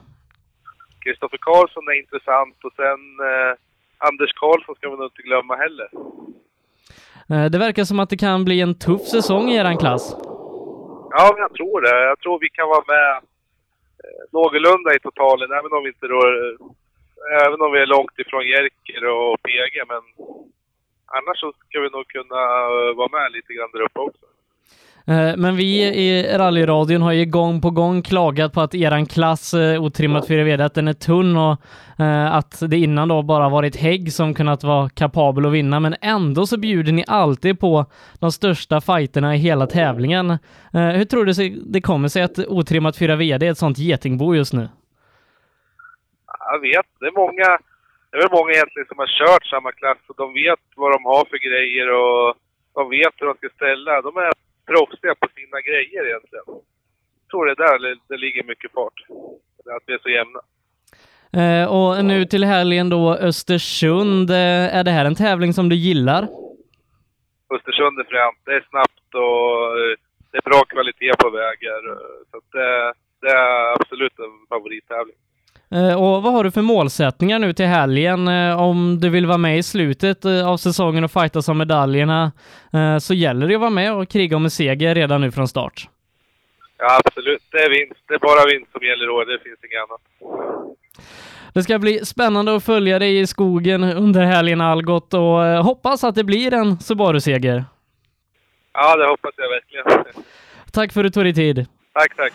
Kristoffer Karlsson är intressant och sen eh, Anders Karlsson ska man inte glömma heller. Det verkar som att det kan bli en tuff säsong i eran klass. Ja, jag tror det. Jag tror vi kan vara med Eh, någorlunda i totalen, även om vi inte rör, även om vi är långt ifrån Jerker och PG, men annars så ska vi nog kunna vara med lite grann där uppe också. Eh, men vi i rallyradion har ju gång på gång klagat på att eran klass eh, otrimmat 4 VD, att den är tunn och eh, att det innan då bara varit Hägg som kunnat vara kapabel att vinna, men ändå så bjuder ni alltid på de största fighterna i hela tävlingen. Hur tror du det kommer sig att otrimmat 4 VD är ett sånt getingbo just nu? Jag vet, det är många, det är väl många egentligen som har kört samma klass och de vet vad de har för grejer och de vet hur de ska ställa. De är proffsiga på sina grejer egentligen. Jag tror det är där det, ligger mycket fart. Att vi är så jämna. Eh, Och nu till helgen då Östersund, eh, är det här en tävling som du gillar? Östersund är främt. Det är snabbt och eh, det är bra kvalitet på vägar. Så det, det är absolut en favorittävling. Eh, Och vad har du för målsättningar nu till helgen? Eh, Om du vill vara med i slutet eh, av säsongen och fightas om medaljerna så gäller det att vara med och kriga om en seger redan nu från start. Ja, absolut. Det är vinst. Det är bara vinst som gäller år. Det finns inget annat. Det ska bli spännande att följa dig i skogen under helgen Algot och hoppas att det blir en Subaru-seger. Ja, det hoppas jag verkligen. Tack för att du tog dig tid. Tack, tack.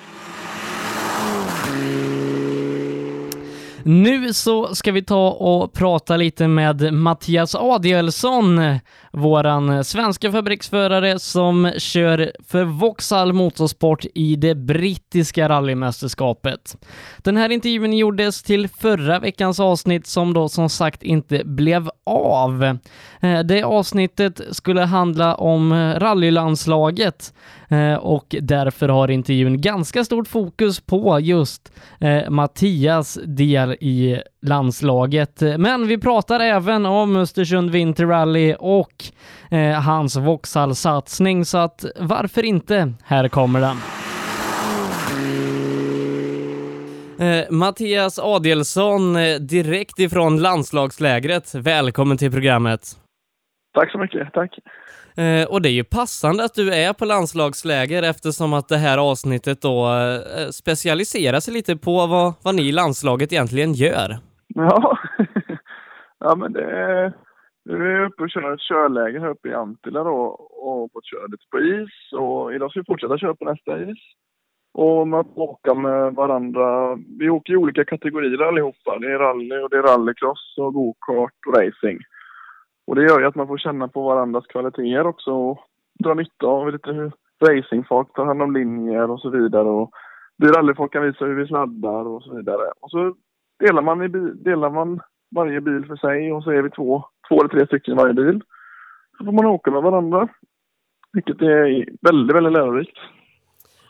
Nu så ska vi ta och prata lite med Mattias Adielsson, våran svenska fabriksförare som kör för Vauxhall Motorsport i det brittiska rallymästerskapet. Den här intervjun gjordes till förra veckans avsnitt som då som sagt inte blev av. Eh, det avsnittet skulle handla om rallylandslaget eh, och därför har intervjun ganska stort fokus på just eh, Mattias del i landslaget. Men vi pratar även om Östersund Winter Rally och eh, hans Vauxhall-satsning, så att varför inte? Här kommer den. Eh, Mattias Adielsson, eh, direkt ifrån landslagslägret. Välkommen till programmet. Tack så mycket, tack. Eh, och det är ju passande att du är på landslagsläger eftersom att det här avsnittet då eh, specialiserar sig lite på vad, vad ni i landslaget egentligen gör. Ja, <laughs> ja men det är... Nu är jag uppe och kör ett körläger här uppe i Antilla då och fått köra lite på is och idag ska vi fortsätta köra på nästa is. Och man åker åka med varandra. Vi åker i olika kategorier allihopa. Det är rally och det är rallycross och gokart och racing. Och det gör ju att man får känna på varandras kvaliteter också och dra nytta av lite hur racingfolk tar hand om linjer och så vidare. Och vi rallyfolk kan visa hur vi sladdar och så vidare. Och så delar man, i delar man varje bil för sig och så är vi två, två eller tre stycken i varje bil. Så får man åka med varandra. Vilket är väldigt, väldigt lärorikt.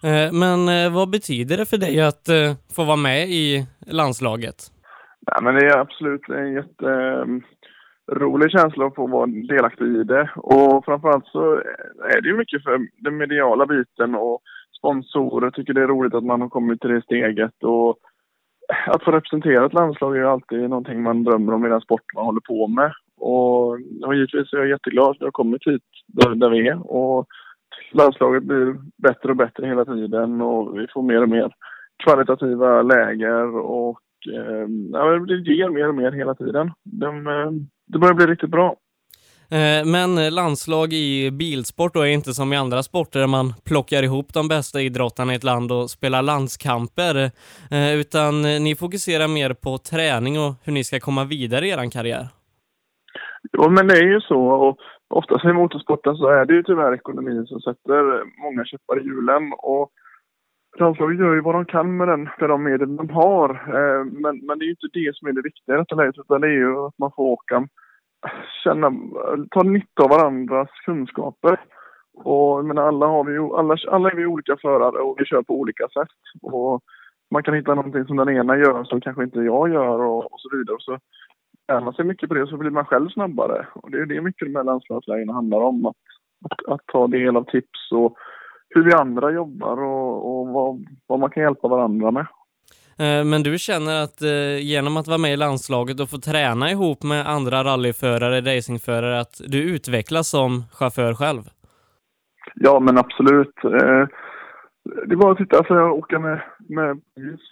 Eh, Men eh, vad betyder det för dig att eh, få vara med i landslaget? Nej, men det är absolut en jätterolig känsla att få vara delaktig i det. Och framförallt så är det ju mycket för den mediala biten och sponsorer tycker det är roligt att man har kommit till det steget. Och att få representera ett landslag är ju alltid någonting man drömmer om i den sport man håller på med. Och, och givetvis är jag jätteglad att jag har kommit hit där, där vi är. Och landslaget blir bättre och bättre hela tiden och vi får mer och mer kvalitativa läger och eh, ja, det ger mer och mer hela tiden. De, eh, det börjar bli riktigt bra. Eh, men landslag i bilsport då är inte som i andra sporter där man plockar ihop de bästa idrottarna i ett land och spelar landskamper, eh, utan eh, ni fokuserar mer på träning och hur ni ska komma vidare i er karriär. Ja, men det är ju så. Och oftast i motorsporten så är det ju tyvärr ekonomin som sätter många käppar i hjulen. Och landslaget gör ju vad de kan med, den, med de medel de har. Men, men det är ju inte det som är det viktiga i detta läget, utan det är ju att man får åka, känna, ta nytta av varandras kunskaper. Och jag menar, alla, har vi, alla, alla är vi olika förare och vi kör på olika sätt. Och man kan hitta någonting som den ena gör som kanske inte jag gör och, och så vidare. Så lär man sig mycket på det så blir man själv snabbare. Och det är det mycket de här landslagslägena handlar om. Att, att, att ta del av tips och hur vi andra jobbar och, och vad, vad man kan hjälpa varandra med. Eh, men du känner att eh, genom att vara med i landslaget och få träna ihop med andra rallyförare, racingförare, att du utvecklas som chaufför själv? Ja, men absolut. Eh, det var att titta, alltså jag åker med, med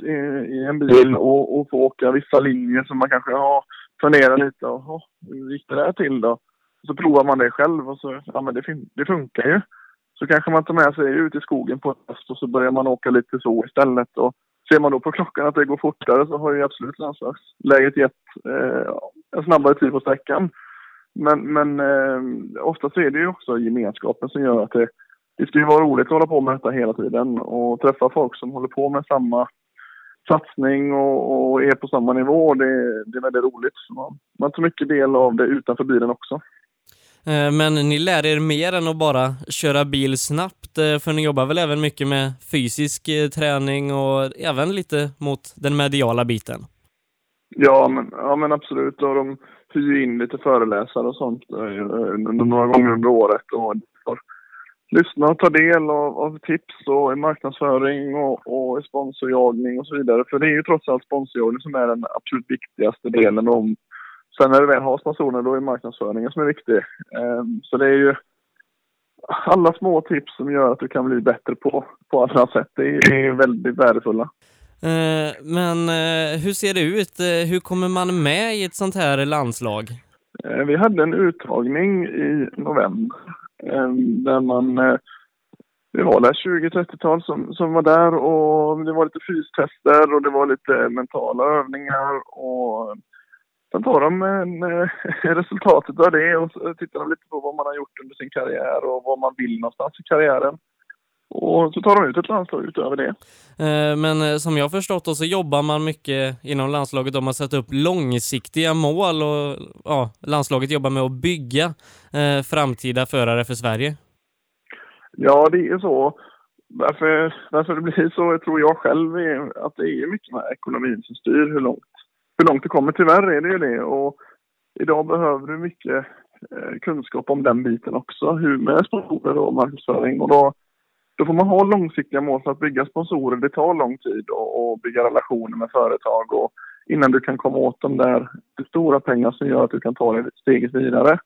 i, i en bil och, och få åka vissa linjer som man kanske har funderat lite och hur gick det där till då? Så provar man det själv och så, ja men det, fin- det funkar ju. Så kanske man tar med sig ut i skogen på en höst och så börjar man åka lite så istället. Och ser man då på klockan att det går fortare så har ju absolut landslagsläget gett eh, en snabbare tid på sträckan. Men, men eh, ofta så är det ju också gemenskapen som gör att det, det ska ju vara roligt att hålla på med detta hela tiden och träffa folk som håller på med samma satsning och, och är på samma nivå. Det, det är väldigt roligt. Man, man tar mycket del av det utanför bilen också. Eh, men ni lär er mer än att bara köra bil snabbt, eh, för ni jobbar väl även mycket med fysisk eh, träning och även lite mot den mediala biten? Ja, men, ja, men absolut. Och de hyr in lite föreläsare och sånt några gånger under året. Och lyssna och ta del av, av tips och i marknadsföring och, och sponsorjagning och så vidare. För det är ju trots allt sponsorjagning som är den absolut viktigaste delen. Om, sen när du väl har sponsorer, då är marknadsföringen som är viktig. Eh, så det är ju alla små tips som gör att du kan bli bättre på, på alla sätt. Det är, väldigt värdefulla. Eh, Men eh, hur ser det ut? Eh, Hur kommer man med i ett sånt här landslag? Vi hade en uttagning i november eh, där man... vi var där 20-30-tal som, som var där och det var lite fystester och det var lite mentala övningar och sen tar de resultatet av det och tittar de lite på vad man har gjort under sin karriär och vad man vill någonstans i karriären. Och så tar de ut ett landslag utöver det. Eh, Men eh, som jag förstått då så jobbar man mycket inom landslaget om att sätta upp långsiktiga mål och ja, landslaget jobbar med att bygga eh, framtida förare för Sverige. Ja, det är så. Varför, varför det blir så tror jag själv är att det är mycket med ekonomin som styr hur långt, hur långt du kommer. Tyvärr är det ju det. Och idag behöver du mycket eh, kunskap om den biten också. Hur med sponsorer och marknadsföring. Och då, då får man ha långsiktiga mål för att bygga sponsorer. Det tar lång tid och, och bygga relationer med företag och innan du kan komma åt de där stora pengar som gör att du kan ta det steget vidare.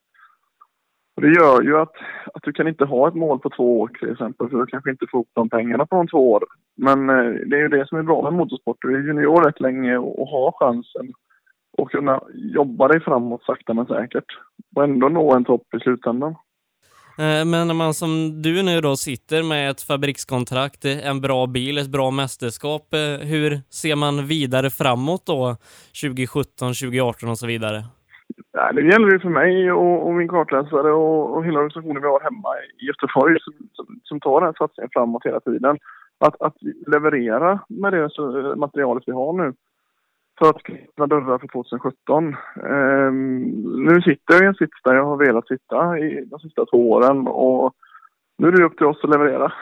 Och det gör ju att, att du kan inte ha ett mål på två år till exempel, för du kanske inte får upp de pengarna på de två år. Men eh, det är ju det som är bra med motorsport. Du är junior rätt länge och, och har chansen att kunna jobba dig framåt sakta men säkert. Och ändå nå en topp i slutändan. Eh, men när man som du nu då sitter med ett fabrikskontrakt, eh, en bra bil, ett bra mästerskap, eh, hur ser man vidare framåt då 2017, 2018 och så vidare? Ja, det gäller ju för mig och, och min kartläsare och, och hela organisationen vi har hemma i Göteborg som, som, som tar den här satsningen framåt hela tiden. Att, att leverera med det materialet vi har nu för att öppna dörrar för 2017. Um, ehm, nu sitter jag i en sits där jag har velat sitta i de sista två åren och nu är det upp till oss att leverera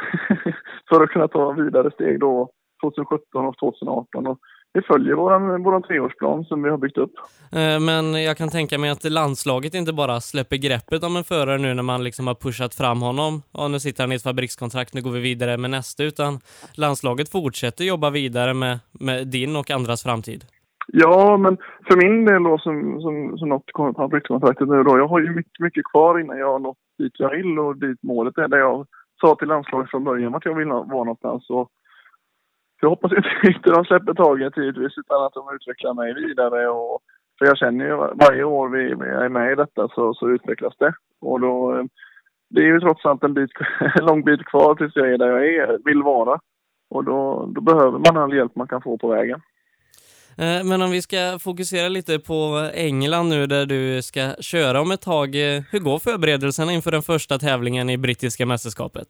<laughs> för att kunna ta vidare steg då 2017 och 2018. Och det följer våran, våran treårsplan som vi har byggt upp. Eh, Men jag kan tänka mig att landslaget inte bara släpper greppet om en förare nu när man liksom har pushat fram honom. Ja, nu sitter han i ett fabrikskontrakt, nu går vi vidare med nästa, utan landslaget fortsätter jobba vidare med, med din och andras framtid. Ja, men för min del då som, som, som nått fabrikskontraktet nu då, jag har ju mycket, mycket kvar innan jag har nått dit jag vill och dit målet är. Där jag sa till landslaget från början att jag vill vara någonstans. Och jag hoppas inte, inte de släpper taget givetvis utan att de utvecklar mig vidare. Och, för jag känner ju varje år vi, vi är med i detta så, så utvecklas det. Och då, eh, det är ju trots allt en, bit, <laughs> en lång bit kvar tills jag är där jag är, vill vara. Och då, då behöver man all hjälp man kan få på vägen. Eh, men om vi ska fokusera lite på England nu där du ska köra om ett tag. Eh, hur går förberedelserna inför den första tävlingen i brittiska mästerskapet?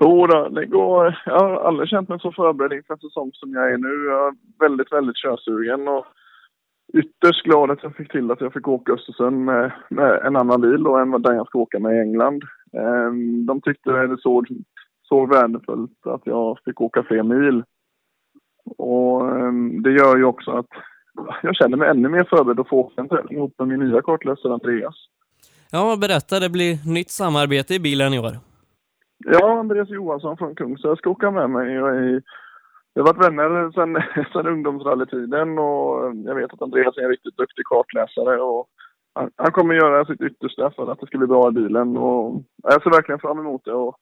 Jo då, det går. Jag har aldrig känt mig så förberedd inför en säsong som jag är nu. Jag är väldigt, väldigt körsugen och ytterst glad att jag fick till att jag fick åka Östersund med, med en annan bil då än den jag ska åka med i England. Ehm, de tyckte det såg så värdefullt att jag fick åka fler mil. Och ehm, det gör ju också att jag känner mig ännu mer förberedd att få åka en tävling ihop med min nya kartläsare Andreas. Ja, berätta, det blir nytt samarbete i bilen i år. Ja, Andreas Johansson från Kungsör ska åka med mig. Jag är, vi har varit vänner sedan, <laughs> sen ungdomsrallytiden och eh, jag vet att Andreas är en riktigt duktig kartläsare och han, han kommer göra sitt yttersta för att det ska bli bra i bilen och jag ser verkligen fram emot det. Och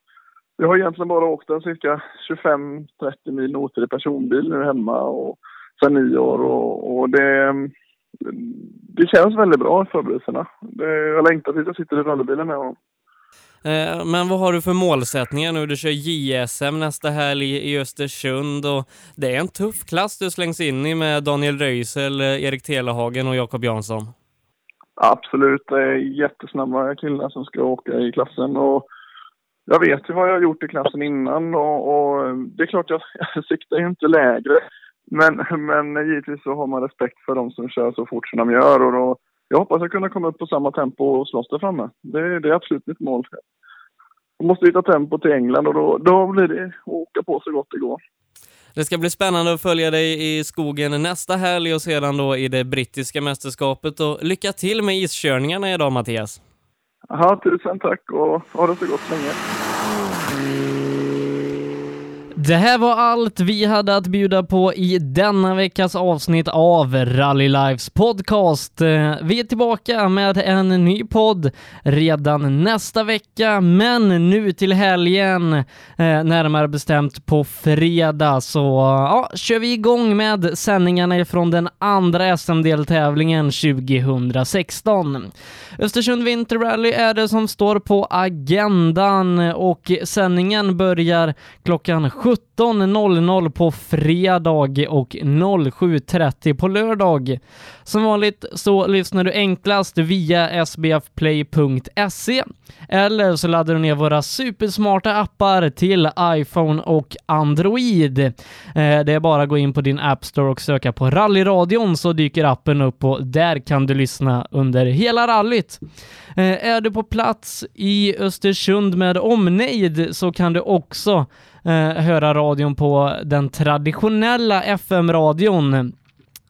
jag har egentligen bara åkt en cirka 25-30 mil noter i personbil nu hemma och sen nio år och, och det, det känns väldigt bra i förberedelserna. Jag längtar tills jag sitter i rallybilen med honom. Eh, men vad har du för målsättningar nu? Du kör JSM nästa helg i Östersund och det är en tuff klass du slängs in i med Daniel Röisel, eh, Erik Telehagen och Jakob Jansson. Absolut, det är jättesnabba killar som ska åka i klassen och jag vet ju vad jag har gjort i klassen innan och, och det är klart jag, <laughs> jag siktar ju inte lägre. Men, men givetvis så har man respekt för de som kör så fort som de gör och då, jag hoppas att kunna komma upp på samma tempo och slåss där framme. Det, det är absolut mitt mål. Jag måste hitta tempo till England och då, då blir det att åka på så gott det går. Det ska bli spännande att följa dig i skogen nästa helg och sedan då i det brittiska mästerskapet och lycka till med iskörningarna idag Mattias. Aha, tusen tack och ha det så gott så länge. Det här var allt vi hade att bjuda på i denna veckas avsnitt av Rally Lives podcast. Eh, vi är tillbaka med en ny podd redan nästa vecka, men nu till helgen, eh, närmare bestämt på fredag, så ja, kör vi igång med sändningarna ifrån den andra SM-deltävlingen 2016. Östersund Winter Rally är det som står på agendan och sändningen börjar klockan 17 19.00 på fredag och 07.30 på lördag. Som vanligt så lyssnar du enklast via sbfplay.se eller så laddar du ner våra supersmarta appar till iPhone och Android. Eh, det är bara att gå in på din App Store och söka på Rallyradion så dyker appen upp och där kan du lyssna under hela rallyt. Eh, är du på plats i Östersund med omnejd så kan du också eh, höra höra radion på den traditionella FM-radion.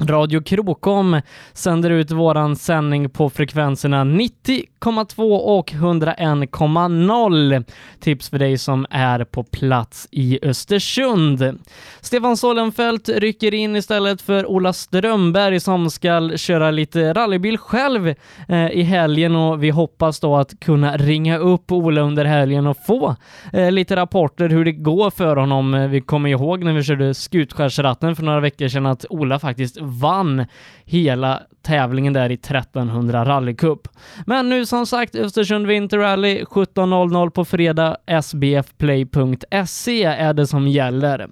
Radio Krokom sänder ut våran sändning på frekvenserna 90 90,2 och 101,0. Tips för dig som är på plats i Östersund. Stefan Solenfelt rycker in istället för Ola Strömberg som ska köra lite rallybil själv eh, i helgen och vi hoppas då att kunna ringa upp Ola under helgen och få eh, lite rapporter hur det går för honom. Eh, vi kommer ihåg när vi körde Skutskärsratten för några veckor sedan att Ola faktiskt vann hela tävlingen där i 1300 rallycup. Men nu som sagt Östersund Winter Rally 17.00 på fredag. sbfplay.se är det som gäller.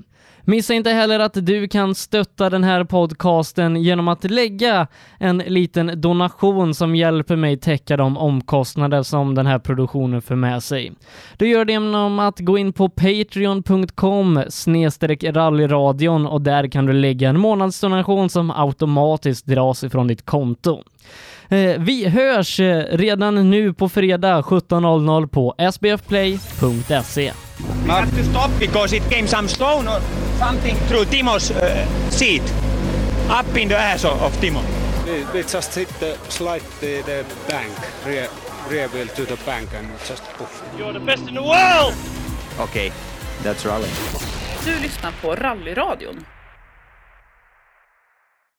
Missa inte heller att du kan stötta den här podcasten genom att lägga en liten donation som hjälper mig täcka de omkostnader som den här produktionen för med sig. Du gör det genom att gå in på patreon.com-rallyradion och där kan du lägga en månadsdonation som automatiskt dras ifrån ditt konto. Eh, Vi hörs eh, redan nu på fredag 17.00 på sbfplay.se. We have to stop because it came some stone or something through Timo's uh, seat. Up in the ass of, Timo. We, we just hit the slide the, the bank, rear, rear wheel to the bank and just poof. Okay, that's rally. Du lyssnar på Rallyradion.